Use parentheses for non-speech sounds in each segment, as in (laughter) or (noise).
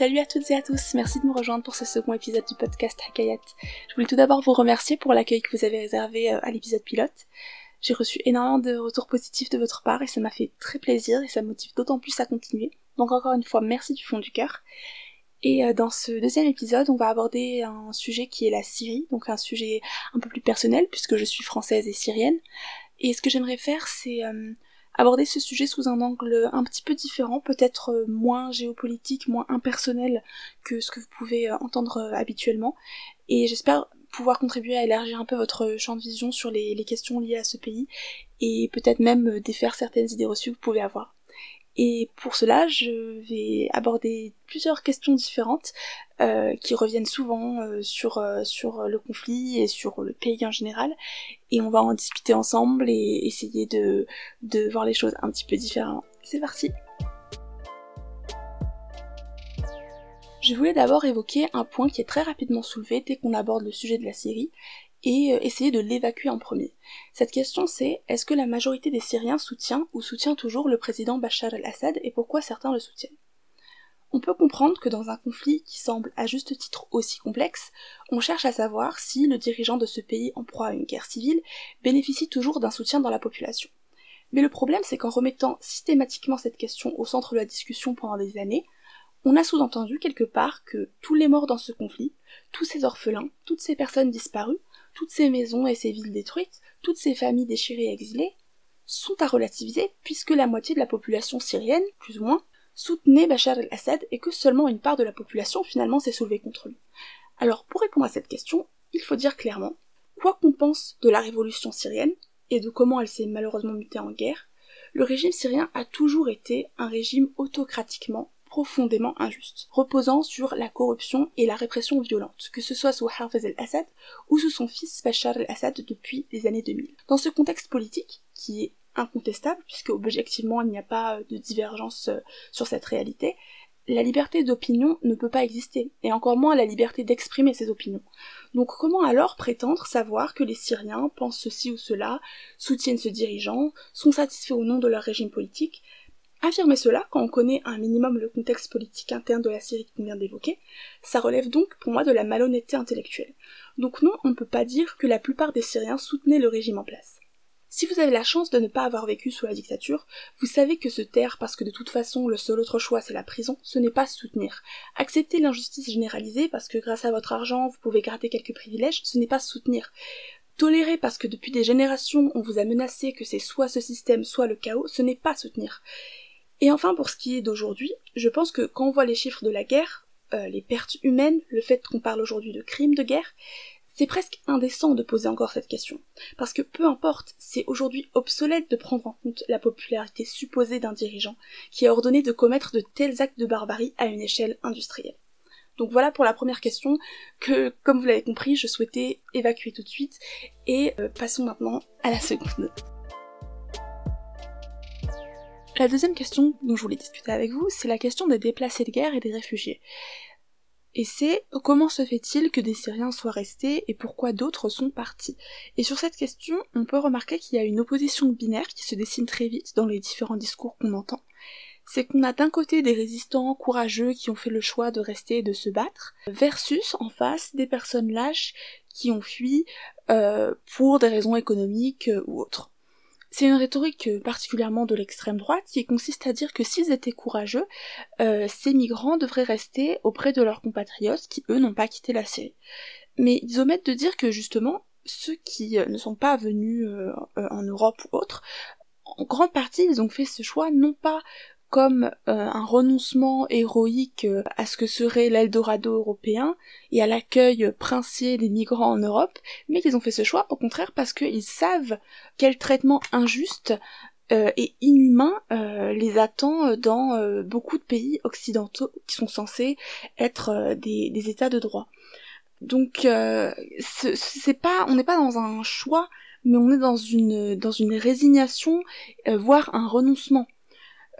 Salut à toutes et à tous, merci de me rejoindre pour ce second épisode du podcast Hakayat. Je voulais tout d'abord vous remercier pour l'accueil que vous avez réservé euh, à l'épisode pilote. J'ai reçu énormément de retours positifs de votre part et ça m'a fait très plaisir et ça me motive d'autant plus à continuer. Donc encore une fois, merci du fond du cœur. Et euh, dans ce deuxième épisode, on va aborder un sujet qui est la Syrie, donc un sujet un peu plus personnel puisque je suis française et syrienne. Et ce que j'aimerais faire, c'est euh, aborder ce sujet sous un angle un petit peu différent, peut-être euh, moins géopolitique, moins impersonnel que ce que vous pouvez euh, entendre euh, habituellement. Et j'espère pouvoir contribuer à élargir un peu votre champ de vision sur les, les questions liées à ce pays et peut-être même défaire certaines idées reçues que vous pouvez avoir. Et pour cela, je vais aborder plusieurs questions différentes euh, qui reviennent souvent euh, sur, euh, sur le conflit et sur le pays en général. Et on va en discuter ensemble et essayer de, de voir les choses un petit peu différemment. C'est parti Je voulais d'abord évoquer un point qui est très rapidement soulevé dès qu'on aborde le sujet de la Syrie, et essayer de l'évacuer en premier. Cette question c'est est-ce que la majorité des Syriens soutient ou soutient toujours le président Bachar el-Assad et pourquoi certains le soutiennent? On peut comprendre que dans un conflit qui semble à juste titre aussi complexe, on cherche à savoir si le dirigeant de ce pays en proie à une guerre civile bénéficie toujours d'un soutien dans la population. Mais le problème c'est qu'en remettant systématiquement cette question au centre de la discussion pendant des années, on a sous-entendu quelque part que tous les morts dans ce conflit, tous ces orphelins, toutes ces personnes disparues, toutes ces maisons et ces villes détruites, toutes ces familles déchirées et exilées, sont à relativiser puisque la moitié de la population syrienne, plus ou moins, soutenait Bachar el-Assad et que seulement une part de la population finalement s'est soulevée contre lui. Alors pour répondre à cette question, il faut dire clairement, quoi qu'on pense de la révolution syrienne et de comment elle s'est malheureusement mutée en guerre, le régime syrien a toujours été un régime autocratiquement profondément injuste, reposant sur la corruption et la répression violente, que ce soit sous Hafez el-Assad ou sous son fils Bachar el-Assad depuis les années 2000. Dans ce contexte politique, qui est incontestable, puisque objectivement il n'y a pas de divergence euh, sur cette réalité, la liberté d'opinion ne peut pas exister, et encore moins la liberté d'exprimer ses opinions. Donc comment alors prétendre savoir que les Syriens pensent ceci ou cela, soutiennent ce dirigeant, sont satisfaits ou non de leur régime politique, Affirmer cela, quand on connaît un minimum le contexte politique interne de la Syrie qu'on vient d'évoquer, ça relève donc pour moi de la malhonnêteté intellectuelle. Donc non, on ne peut pas dire que la plupart des Syriens soutenaient le régime en place. Si vous avez la chance de ne pas avoir vécu sous la dictature, vous savez que se taire parce que de toute façon le seul autre choix c'est la prison, ce n'est pas soutenir. Accepter l'injustice généralisée parce que grâce à votre argent vous pouvez garder quelques privilèges, ce n'est pas soutenir. Tolérer parce que depuis des générations on vous a menacé que c'est soit ce système soit le chaos, ce n'est pas soutenir. Et enfin, pour ce qui est d'aujourd'hui, je pense que quand on voit les chiffres de la guerre, euh, les pertes humaines, le fait qu'on parle aujourd'hui de crimes de guerre, c'est presque indécent de poser encore cette question. Parce que peu importe, c'est aujourd'hui obsolète de prendre en compte la popularité supposée d'un dirigeant qui a ordonné de commettre de tels actes de barbarie à une échelle industrielle. Donc voilà pour la première question que, comme vous l'avez compris, je souhaitais évacuer tout de suite. Et euh, passons maintenant à la seconde. La deuxième question dont je voulais discuter avec vous, c'est la question des déplacés de guerre et des réfugiés. Et c'est comment se fait-il que des Syriens soient restés et pourquoi d'autres sont partis? Et sur cette question, on peut remarquer qu'il y a une opposition binaire qui se dessine très vite dans les différents discours qu'on entend. C'est qu'on a d'un côté des résistants courageux qui ont fait le choix de rester et de se battre, versus en face des personnes lâches qui ont fui euh, pour des raisons économiques euh, ou autres. C'est une rhétorique euh, particulièrement de l'extrême droite qui consiste à dire que s'ils étaient courageux, euh, ces migrants devraient rester auprès de leurs compatriotes qui eux n'ont pas quitté la Syrie. Mais ils omettent de dire que justement ceux qui euh, ne sont pas venus en Europe ou autre, en grande partie ils ont fait ce choix non pas comme euh, un renoncement héroïque euh, à ce que serait l'Eldorado européen et à l'accueil princier des migrants en Europe, mais qu'ils ont fait ce choix au contraire parce qu'ils savent quel traitement injuste euh, et inhumain les attend dans beaucoup de pays occidentaux qui sont censés être des, des, États de droit. Donc c'est pas, on n'est pas dans un choix, mais on est dans une dans une résignation, voire un renoncement.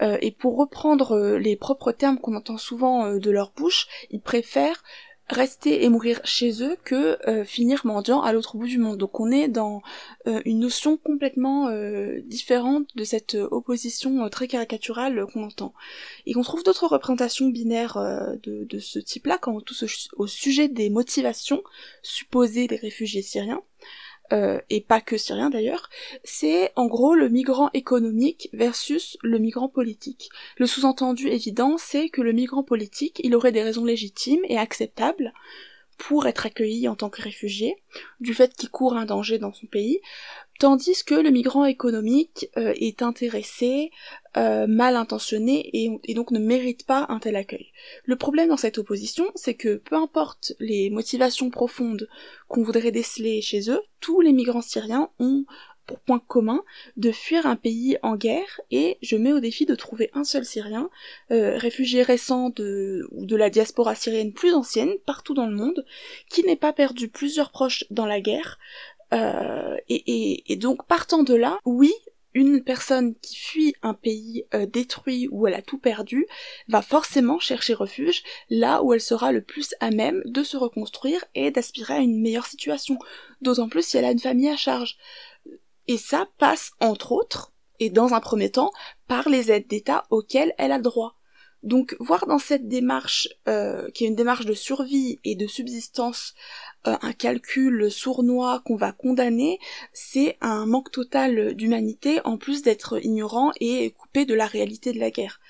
Euh, et pour reprendre euh, les propres termes qu'on entend souvent euh, de leur bouche, ils préfèrent rester et mourir chez eux que finir mendiant à l'autre bout du monde. Donc on est dans une notion complètement différente de cette opposition très caricaturale qu'on entend. Et qu'on trouve d'autres représentations binaires de, de, ce type-là quand on touche au sujet des motivations supposées des réfugiés syriens. Euh, et pas que syrien d'ailleurs, c'est en gros le migrant économique versus le migrant politique. Le sous-entendu évident, c'est que le migrant politique, il aurait des raisons légitimes et acceptables pour être accueilli en tant que réfugié, du fait qu'il court un danger dans son pays, tandis que le migrant économique euh, est intéressé, euh, mal intentionné et, donc ne mérite pas un tel accueil. Le problème dans cette opposition, c'est que peu importe les motivations profondes qu'on voudrait déceler chez eux, tous les migrants syriens ont pour point commun de fuir un pays en guerre et je mets au défi de trouver un seul Syrien, euh, réfugié récent de, ou de la diaspora syrienne plus ancienne, partout dans le monde, qui n'ait pas perdu plusieurs proches dans la guerre, euh, et, donc partant de là, oui, une personne qui fuit un pays euh, détruit où elle a tout perdu va forcément chercher refuge là où elle sera le plus à même de se reconstruire et d'aspirer à une meilleure situation. D'autant plus si elle a une famille à charge. Et ça passe entre autres, et dans un premier temps, par les aides d'État auxquelles elle a droit. Donc voir dans cette démarche, euh, qui est une démarche de survie et de subsistance, euh, un calcul sournois qu'on va condamner, c'est un manque total d'humanité en plus d'être ignorant et coupé de la réalité de la guerre.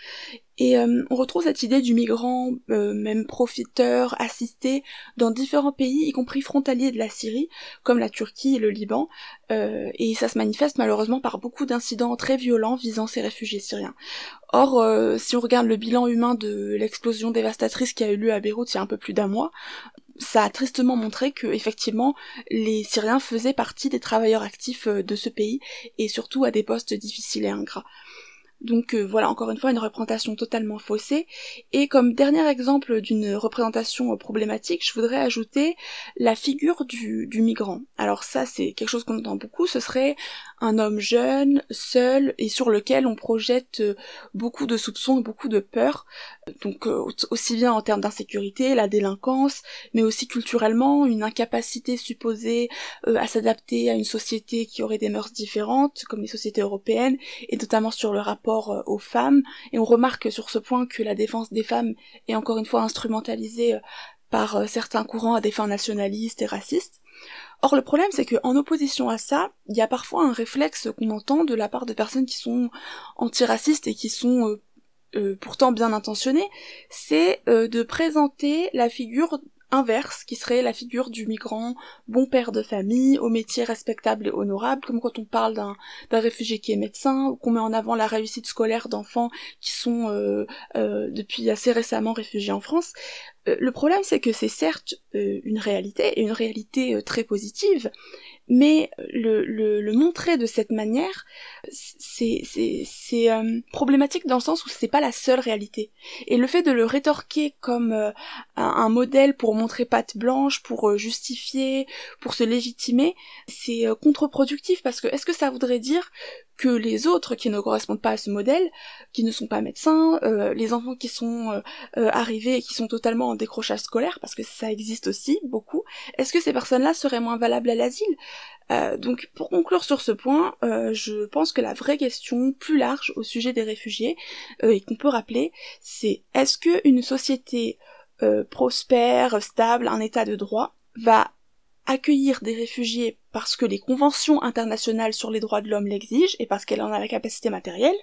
Et euh, on retrouve cette idée du migrant, euh, même profiteur, assisté, dans différents pays, y compris frontaliers de la Syrie, comme la Turquie et le Liban, et ça se manifeste malheureusement par beaucoup d'incidents très violents visant ces réfugiés syriens. Or, si on regarde le bilan humain de l'explosion dévastatrice qui a eu lieu à Beyrouth il y a un peu plus d'un mois, ça a tristement montré que effectivement les Syriens faisaient partie des travailleurs actifs euh, de ce pays et surtout à des postes difficiles et ingrats. Donc euh, voilà encore une fois une représentation totalement faussée. Et comme dernier exemple d'une représentation problématique, je voudrais ajouter la figure du, du migrant. Alors ça c'est quelque chose qu'on entend beaucoup, ce serait un homme jeune, seul et sur lequel on projette euh, beaucoup de soupçons et beaucoup de peur. Donc aussi bien en termes d'insécurité, la délinquance, mais aussi culturellement, une incapacité supposée à s'adapter à une société qui aurait des mœurs différentes, comme les sociétés européennes, et notamment sur le rapport euh, aux femmes, et on remarque sur ce point que la défense des femmes est encore une fois instrumentalisée euh, par euh, certains courants à des fins nationalistes et racistes. Or le problème c'est qu'en opposition à ça, il y a parfois un réflexe qu'on entend de la part de personnes qui sont antiracistes et qui sont pourtant bien intentionnées, c'est de présenter la figure inverse, qui serait la figure du migrant bon père de famille, au métier respectable et honorable, comme quand on parle d'un, réfugié qui est médecin, ou qu'on met en avant la réussite scolaire d'enfants qui sont euh, euh, depuis assez récemment réfugiés en France. Euh, le problème c'est que c'est certes une réalité, une réalité très positive, mais le, montrer de cette manière, c'est euh, problématique dans le sens où c'est pas la seule réalité. Et le fait de le rétorquer comme euh, un, modèle pour montrer patte blanche, pour euh, justifier, pour se légitimer, c'est contre-productif parce que est-ce que ça voudrait dire que les autres qui ne correspondent pas à ce modèle, qui ne sont pas médecins, euh, les enfants qui sont euh, euh, arrivés et qui sont totalement en décrochage scolaire, parce que ça existe aussi beaucoup, est-ce que ces personnes-là seraient moins valables à l'asile? Donc pour conclure sur ce point, je pense que la vraie question plus large au sujet des réfugiés, et qu'on peut rappeler, c'est est-ce qu'une société prospère, stable, un état de droit, va accueillir des réfugiés parce que les conventions internationales sur les droits de l'homme l'exigent et parce qu'elle en a la capacité matérielle,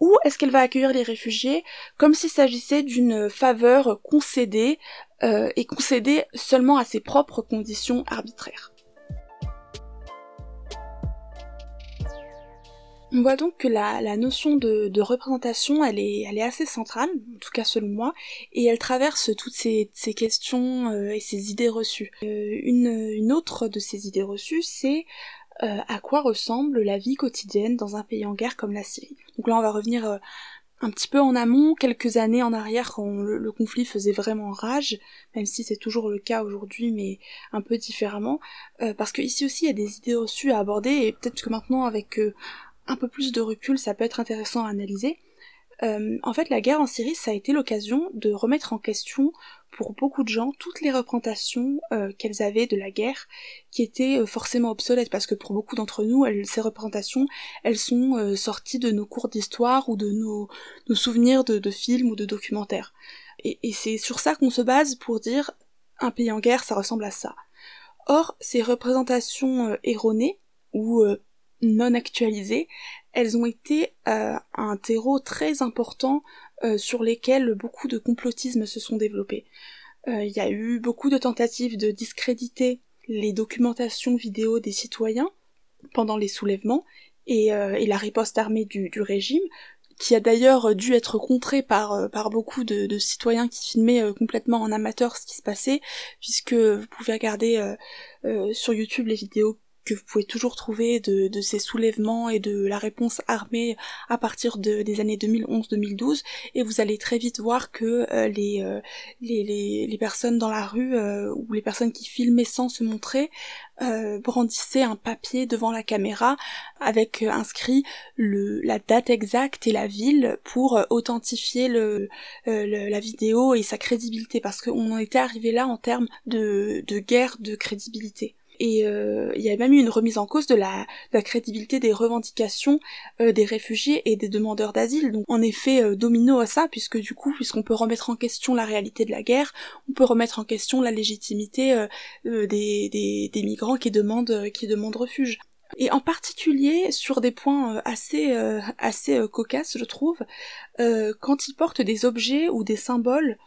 ou est-ce qu'elle va accueillir les réfugiés comme s'il s'agissait d'une faveur concédée euh, et concédée seulement à ses propres conditions arbitraires? On voit donc que la, notion de, représentation, elle est, elle est assez centrale, en tout cas selon moi, et elle traverse toutes ces, questions euh, et ces idées reçues. Euh, une, autre de ces idées reçues, c'est euh, à quoi ressemble la vie quotidienne dans un pays en guerre comme la Syrie. Donc là, on va revenir un petit peu en amont, quelques années en arrière, quand le, conflit faisait vraiment rage, même si c'est toujours le cas aujourd'hui, mais un peu différemment, parce que ici aussi il y a des idées reçues à aborder, et peut-être que maintenant avec un peu plus de recul, ça peut être intéressant à analyser. Euh, en fait, la guerre en Syrie, ça a été l'occasion de remettre en question pour beaucoup de gens toutes les représentations euh, qu'elles avaient de la guerre, qui étaient euh, forcément obsolètes, parce que pour beaucoup d'entre nous, ces représentations, elles sont sorties de nos cours d'histoire ou de nos, souvenirs de, films ou de documentaires. Et, et c'est sur ça qu'on se base pour dire un pays en guerre, ça ressemble à ça. Or, ces représentations erronées, ou non actualisées, elles ont été euh, un terreau très important euh, sur lesquels beaucoup de complotisme se sont développés. Euh, il y a eu beaucoup de tentatives de discréditer les documentations vidéo des citoyens pendant les soulèvements et, la riposte armée du, régime, qui a d'ailleurs dû être contrée par beaucoup de, citoyens qui filmaient complètement en amateur ce qui se passait, puisque vous pouvez regarder sur YouTube les vidéos que vous pouvez toujours trouver de, de, ces soulèvements et de la réponse armée à partir de, des années 2011-2012 et vous allez très vite voir que euh, les, euh, les, les, les, personnes dans la rue euh, ou les personnes qui filmaient sans se montrer brandissaient un papier devant la caméra avec inscrit le, la date exacte et la ville pour authentifier le, la vidéo et sa crédibilité parce qu'on en était arrivé là en termes de, de guerre de crédibilité. Et euh, il y a même eu une remise en cause de la, crédibilité des revendications euh, des réfugiés et des demandeurs d'asile. Donc en effet euh, domino à ça, puisque du coup, puisqu'on peut remettre en question la réalité de la guerre, on peut remettre en question la légitimité des, des, des, migrants qui demandent qui demandent refuge. Et en particulier sur des points assez assez cocasses, je trouve, quand ils portent des objets ou des symboles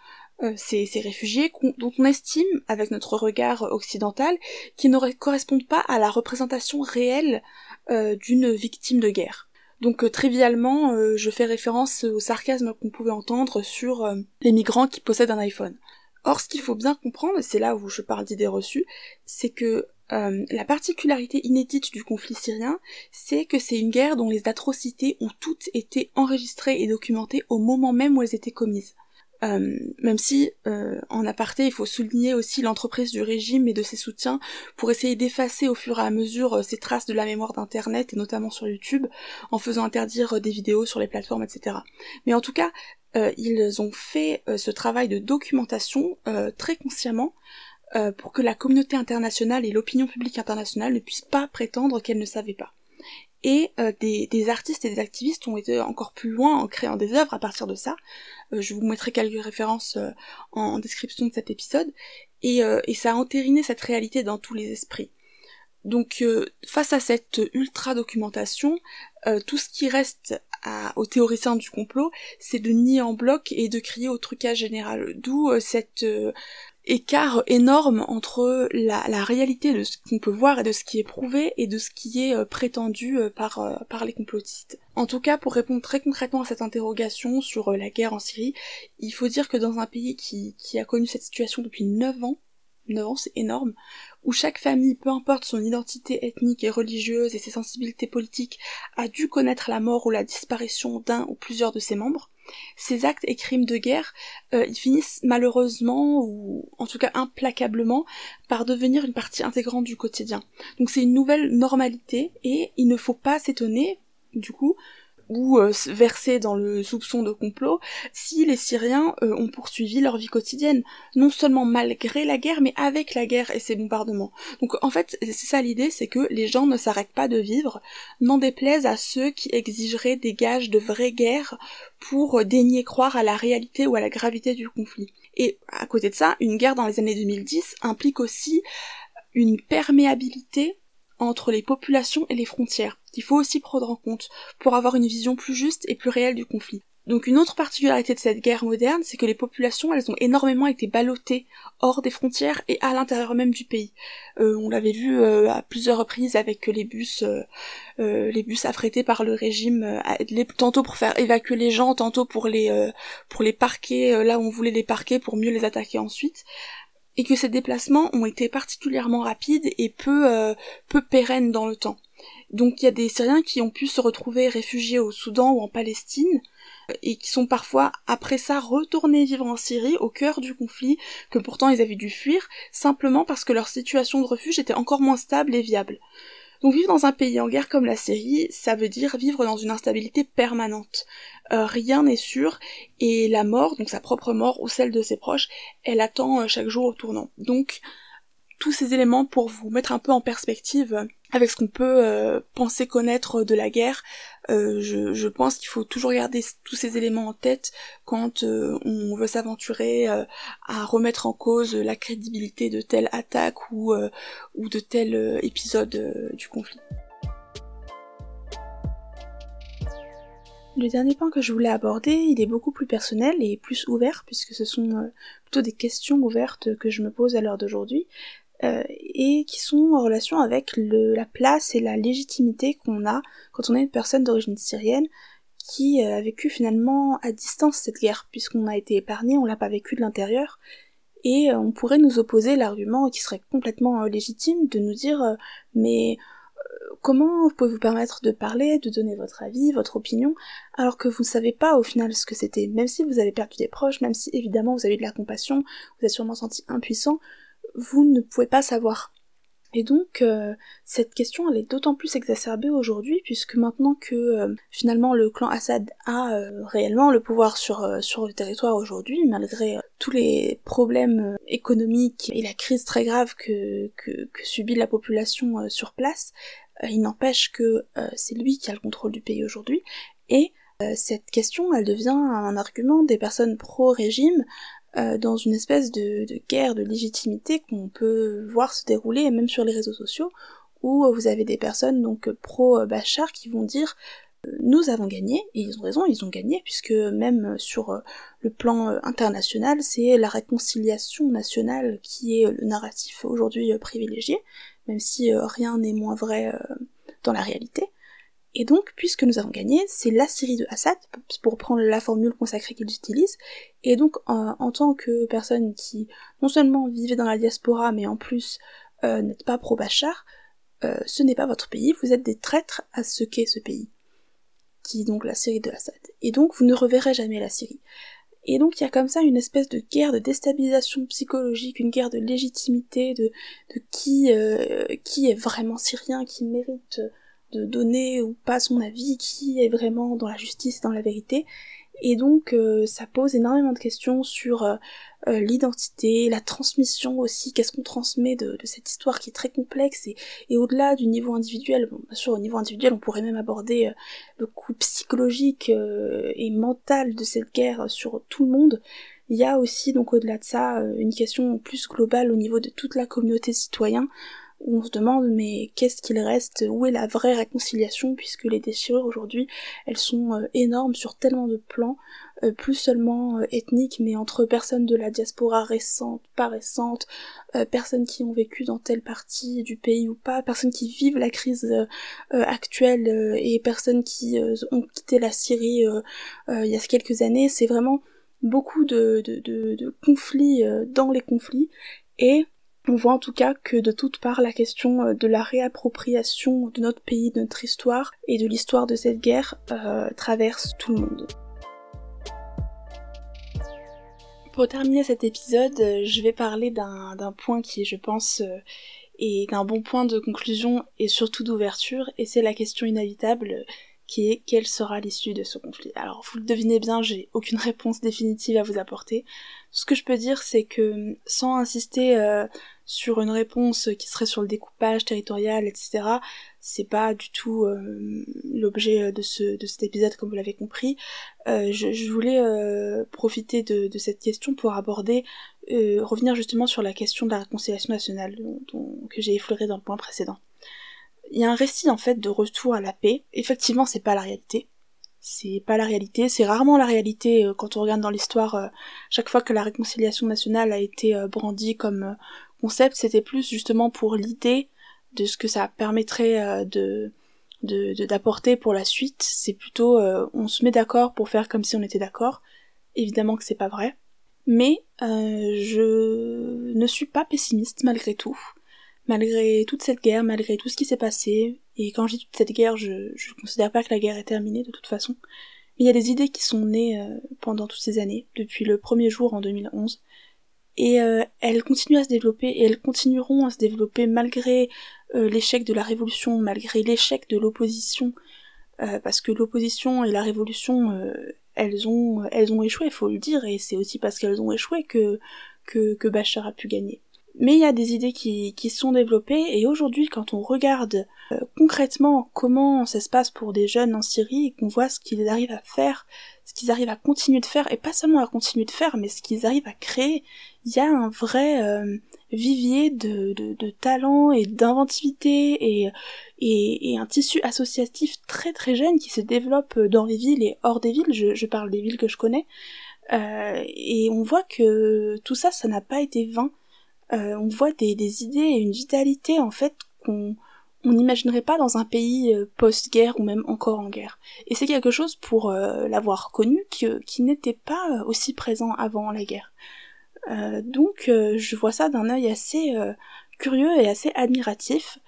euh, ces, réfugiés dont on estime, avec notre regard occidental, qu'ils ne correspondent pas à la représentation réelle euh, d'une victime de guerre. Donc euh, trivialement, je fais référence au sarcasme qu'on pouvait entendre sur les migrants qui possèdent un iPhone. Or, ce qu'il faut bien comprendre, et c'est là où je parle d'idées reçues, c'est que la particularité inédite du conflit syrien, c'est que c'est une guerre dont les atrocités ont toutes été enregistrées et documentées au moment même où elles étaient commises. Euh, même si, euh, en aparté, il faut souligner aussi l'entreprise du régime et de ses soutiens pour essayer d'effacer au fur et à mesure euh, ces traces de la mémoire d'Internet, et notamment sur YouTube, en faisant interdire des vidéos sur les plateformes, etc. Mais en tout cas, ils ont fait ce travail de documentation très consciemment pour que la communauté internationale et l'opinion publique internationale ne puissent pas prétendre qu'elles ne savaient pas et euh, des, des, artistes et des activistes ont été encore plus loin en créant des œuvres à partir de ça. Euh, je vous mettrai quelques références euh, en, description de cet épisode, et, et, ça a entériné cette réalité dans tous les esprits. Donc face à cette ultra documentation, tout ce qui reste à, aux théoriciens du complot, c'est de nier en bloc et de crier au trucage général. D'où cette écart énorme entre la, réalité de ce qu'on peut voir et de ce qui est prouvé et de ce qui est euh, prétendu euh, par, euh, par les complotistes. En tout cas, pour répondre très concrètement à cette interrogation sur la guerre en Syrie, il faut dire que dans un pays qui, qui a connu cette situation depuis 9 ans, 9 ans c'est énorme, où chaque famille, peu importe son identité ethnique et religieuse et ses sensibilités politiques, a dû connaître la mort ou la disparition d'un ou plusieurs de ses membres, ces actes et crimes de guerre, euh, ils finissent malheureusement, ou en tout cas implacablement, par devenir une partie intégrante du quotidien. Donc c'est une nouvelle normalité, et il ne faut pas s'étonner, du coup, ou euh, verser dans le soupçon de complot si les Syriens euh, ont poursuivi leur vie quotidienne, non seulement malgré la guerre, mais avec la guerre et ses bombardements. Donc en fait, c'est ça l'idée, c'est que les gens ne s'arrêtent pas de vivre, n'en déplaise à ceux qui exigeraient des gages de vraie guerre pour daigner croire à la réalité ou à la gravité du conflit. Et à côté de ça, une guerre dans les années 2010 implique aussi une perméabilité entre les populations et les frontières, qu'il faut aussi prendre en compte pour avoir une vision plus juste et plus réelle du conflit. Donc une autre particularité de cette guerre moderne, c'est que les populations, elles ont énormément été ballottées hors des frontières et à l'intérieur même du pays. Euh, on l'avait vu euh, à plusieurs reprises avec les bus, euh, les bus affrétés par le régime, tantôt pour faire évacuer les gens, tantôt pour les pour les parquer là où on voulait les parquer pour mieux les attaquer ensuite et que ces déplacements ont été particulièrement rapides et peu, euh, peu pérennes dans le temps. Donc il y a des Syriens qui ont pu se retrouver réfugiés au Soudan ou en Palestine, et qui sont parfois après ça retournés vivre en Syrie au cœur du conflit que pourtant ils avaient dû fuir simplement parce que leur situation de refuge était encore moins stable et viable. Donc vivre dans un pays en guerre comme la Syrie, ça veut dire vivre dans une instabilité permanente. Euh, rien n'est sûr et la mort, donc sa propre mort ou celle de ses proches, elle attend euh, chaque jour au tournant. Donc tous ces éléments pour vous mettre un peu en perspective avec ce qu'on peut euh, penser connaître de la guerre. Euh, je, pense qu'il faut toujours garder tous ces éléments en tête quand on veut s'aventurer à remettre en cause la crédibilité de telle attaque ou, ou de tel épisode du conflit. Le dernier point que je voulais aborder, il est beaucoup plus personnel et plus ouvert, puisque ce sont plutôt des questions ouvertes que je me pose à l'heure d'aujourd'hui. Euh, et qui sont en relation avec la place et la légitimité qu'on a quand on est une personne d'origine syrienne qui euh, a vécu finalement à distance cette guerre, puisqu'on a été épargné, on l'a pas vécu de l'intérieur, et euh, on pourrait nous opposer l'argument qui serait complètement légitime de nous dire mais comment vous pouvez vous permettre de parler, de donner votre avis, votre opinion, alors que vous ne savez pas au final ce que c'était, même si vous avez perdu des proches, même si évidemment vous avez de la compassion, vous êtes sûrement senti impuissant, vous ne pouvez pas savoir. Et donc euh, cette question elle est d'autant plus exacerbée aujourd'hui puisque maintenant que euh, finalement le clan Assad a euh, réellement le pouvoir sur, sur le territoire aujourd'hui, malgré tous les problèmes économiques et la crise très grave que, que, subit la population sur place, il n'empêche que c'est lui qui a le contrôle du pays aujourd'hui. Et cette question, elle devient un argument des personnes pro-régime euh, dans une espèce de, guerre de légitimité qu'on peut voir se dérouler même sur les réseaux sociaux où vous avez des personnes donc pro-Bachar qui vont dire euh, nous avons gagné, et ils ont raison, ils ont gagné, puisque même sur euh, le plan international, c'est la réconciliation nationale qui est le narratif aujourd'hui privilégié, même si rien n'est moins vrai dans la réalité. Et donc, puisque nous avons gagné, c'est la Syrie de Assad, pour prendre la formule consacrée qu'ils utilisent, et donc en, tant que personne qui non seulement vivait dans la diaspora, mais en plus euh, n'êtes pas pro-Bachar, euh, ce n'est pas votre pays, vous êtes des traîtres à ce qu'est ce pays, qui est donc la Syrie de Assad. Et donc vous ne reverrez jamais la Syrie. Et donc il y a comme ça une espèce de guerre de déstabilisation psychologique, une guerre de légitimité, de, qui, euh, qui est vraiment syrien, qui mérite de donner ou pas son avis, qui est vraiment dans la justice, dans la vérité. Et donc euh, ça pose énormément de questions sur euh, euh, l'identité, la transmission aussi, qu'est-ce qu'on transmet de, cette histoire qui est très complexe et, et au-delà du niveau individuel, bon, bien sûr au niveau individuel on pourrait même aborder le coût psychologique et mental de cette guerre sur tout le monde, il y a aussi donc au-delà de ça une question plus globale au niveau de toute la communauté citoyenne où on se demande mais qu'est-ce qu'il reste, où est la vraie réconciliation? Puisque les déchirures aujourd'hui elles sont euh, énormes sur tellement de plans, euh, plus seulement euh, ethniques mais entre personnes de la diaspora récente, pas récente, personnes qui ont vécu dans telle partie du pays ou pas, personnes qui vivent la crise actuelle et personnes qui ont quitté la Syrie il y a quelques années, c'est vraiment beaucoup de, de, de conflits dans les conflits. Et on voit en tout cas que de toutes parts la question euh, de la réappropriation de notre pays, de notre histoire et de l'histoire de cette guerre euh, traverse tout le monde. Pour terminer cet épisode, euh, je vais parler d'un point qui, je pense, est un bon point de conclusion et surtout d'ouverture, et c'est la question inévitable qui est quelle sera l'issue de ce conflit. Alors vous le devinez bien, j'ai aucune (laughs) réponse définitive à vous apporter. Ce que je peux dire, c'est que sans insister sur une réponse qui serait sur le découpage territorial, etc. C'est pas du tout euh, l'objet de, ce, de cet épisode, comme vous l'avez compris. Euh, je, voulais euh, profiter de, cette question pour aborder, revenir justement sur la question de la réconciliation nationale que j'ai effleuré dans le point précédent. Il y a un récit en fait de retour à la paix. Effectivement, c'est pas la réalité c'est pas la réalité, c'est rarement la réalité quand on regarde dans l'histoire, chaque fois que la réconciliation nationale a été brandie comme concept, c'était plus justement pour l'idée de ce que ça permettrait euh, de d'apporter pour la suite. C'est plutôt euh, on se met d'accord pour faire comme si on était d'accord. Évidemment que c'est pas vrai. Mais euh, je ne suis pas pessimiste malgré tout. Malgré toute cette guerre, malgré tout ce qui s'est passé, et quand dis toute cette guerre, je, je considère pas que la guerre est terminée de toute façon. Mais il y a des idées qui sont nées pendant toutes ces années, depuis le premier jour en 2011, et euh, elles continuent à se développer et elles continueront à se développer malgré l'échec de la révolution, malgré l'échec de l'opposition, parce que l'opposition et la révolution, elles ont, elles ont échoué, faut le dire, et c'est aussi parce qu'elles ont échoué que, que, que Bachar a pu gagner. Mais il y a des idées qui, qui sont développées et aujourd'hui quand on regarde euh, concrètement comment ça se passe pour des jeunes en Syrie et qu'on voit ce qu'ils arrivent à faire, ce qu'ils arrivent à continuer de faire et pas seulement à continuer de faire mais ce qu'ils arrivent à créer, il y a un vrai euh, vivier de, de, talent et d'inventivité et, un tissu associatif très très jeune qui se développe dans les villes et hors des villes, je, parle des villes que je connais, euh, et on voit que tout ça, ça n'a pas été vain. Euh, on voit des, idées et une vitalité en fait qu'on on n'imaginerait pas dans un pays post-guerre ou même encore en guerre. Et c'est quelque chose pour l'avoir connu qui n'était pas aussi présent avant la guerre. Donc je vois ça d'un œil assez curieux et assez admiratif.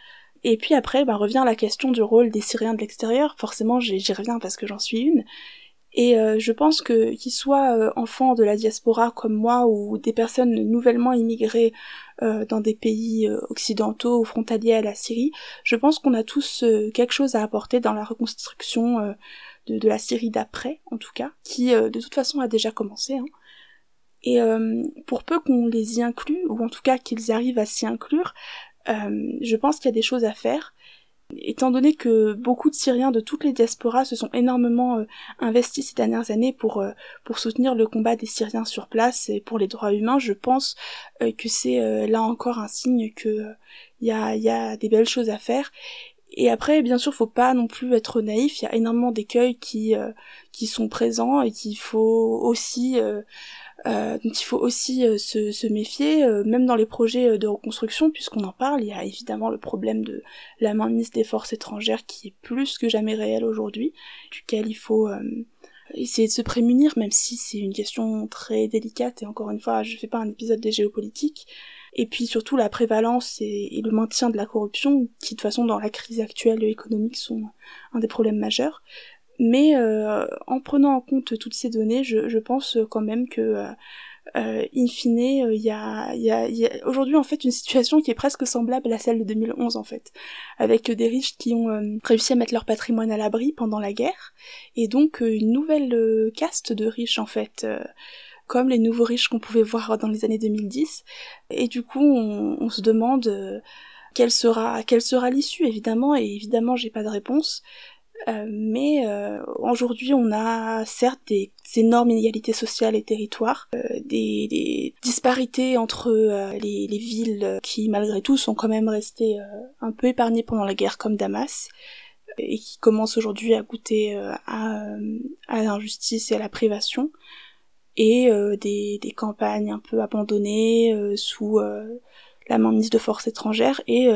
Et puis après, ben, revient la question du rôle des Syriens de l'extérieur. Forcément, j'y reviens parce que j'en suis une. Et euh, je pense que qu'ils soient euh, enfants de la diaspora comme moi ou des personnes nouvellement immigrées euh, dans des pays occidentaux ou frontaliers à la Syrie, je pense qu'on a tous quelque chose à apporter dans la reconstruction de, de, la Syrie d'après, en tout cas, qui de toute façon a déjà commencé. Hein. Et pour peu qu'on les y inclue, ou en tout cas qu'ils arrivent à s'y inclure, je pense qu'il y a des choses à faire. Étant donné que beaucoup de Syriens de toutes les diasporas se sont énormément euh, investis ces dernières années pour euh, pour soutenir le combat des Syriens sur place et pour les droits humains, je pense euh, que c'est là encore un signe que il y a y a des belles choses à faire. Et après, bien sûr, faut pas non plus être naïf. Il y a énormément d'écueils qui qui sont présents et qu'il faut aussi euh, donc il faut aussi euh, se, méfier, euh, même dans les projets de reconstruction, puisqu'on en parle, il y a évidemment le problème de la mainmise des forces étrangères qui est plus que jamais réel aujourd'hui, duquel il faut essayer de se prémunir, même si c'est une question très délicate, et encore une fois, je fais pas un épisode des géopolitiques, et puis surtout la prévalence et, le maintien de la corruption, qui de toute façon dans la crise actuelle économique sont un des problèmes majeurs. Mais euh, en prenant en compte toutes ces données, je, je pense quand même que euh, euh in fine, il y a, y a, y a aujourd'hui en fait une situation qui est presque semblable à celle de 2011 en fait, avec des riches qui ont euh, réussi à mettre leur patrimoine à l'abri pendant la guerre, et donc une nouvelle caste de riches en fait comme les nouveaux riches qu'on pouvait voir dans les années 2010. Et du coup, on, on se demande quelle sera quelle sera l'issue évidemment, et évidemment j'ai pas de réponse. Euh, mais euh, aujourd'hui, on a certes des, énormes inégalités sociales et territoires, euh, des, des, disparités entre les, les, villes qui, malgré tout, sont quand même restées un peu épargnées pendant la guerre, comme Damas, et qui commencent aujourd'hui à goûter à, à l'injustice et à la privation, et des, des, campagnes un peu abandonnées sous la mainmise de forces étrangères, et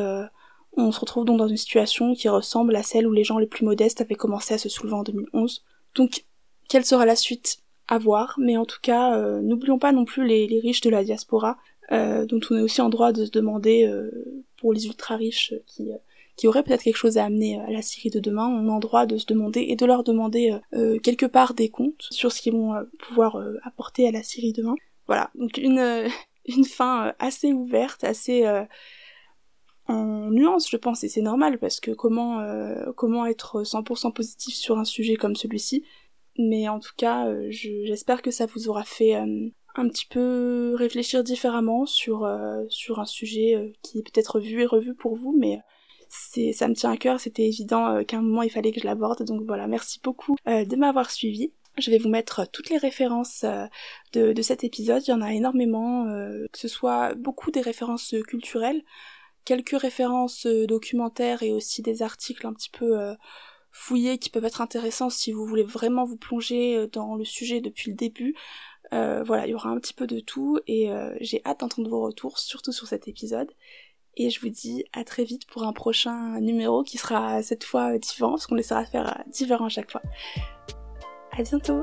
on se retrouve donc dans une situation qui ressemble à celle où les gens les plus modestes avaient commencé à se soulever en 2011. Donc, quelle sera la suite à voir, mais en tout cas, euh, n'oublions pas non plus les, riches de la diaspora, euh, dont on est aussi en droit de se demander, euh, pour les ultra-riches qui, qui auraient peut-être quelque chose à amener à la Syrie de demain, on est en droit de se demander et de leur demander quelque part des comptes sur ce qu'ils vont pouvoir apporter à la Syrie demain. Voilà, donc une, (laughs) une fin assez ouverte, assez en nuance, je pense, et c'est normal parce que comment euh, comment être 100% positif sur un sujet comme celui-ci? Mais en tout cas, euh, j'espère que ça vous aura fait euh, un petit peu réfléchir différemment sur un sujet qui est peut-être vu et revu pour vous, mais ça me tient à cœur. C'était évident qu'à un moment il fallait que je l'aborde. Donc voilà, merci beaucoup de m'avoir suivi. Je vais vous mettre toutes les références de, de cet épisode. Il y en a énormément, que ce soit beaucoup des références culturelles quelques références euh, documentaires et aussi des articles un petit peu euh, fouillés qui peuvent être intéressants si vous voulez vraiment vous plonger euh, dans le sujet depuis le début. voilà, il y aura un petit peu de tout et j'ai hâte d'entendre vos retours, surtout sur cet épisode. Et je vous dis à très vite pour un prochain numéro qui sera cette fois différent, parce qu'on essaiera de faire différent à chaque fois. À bientôt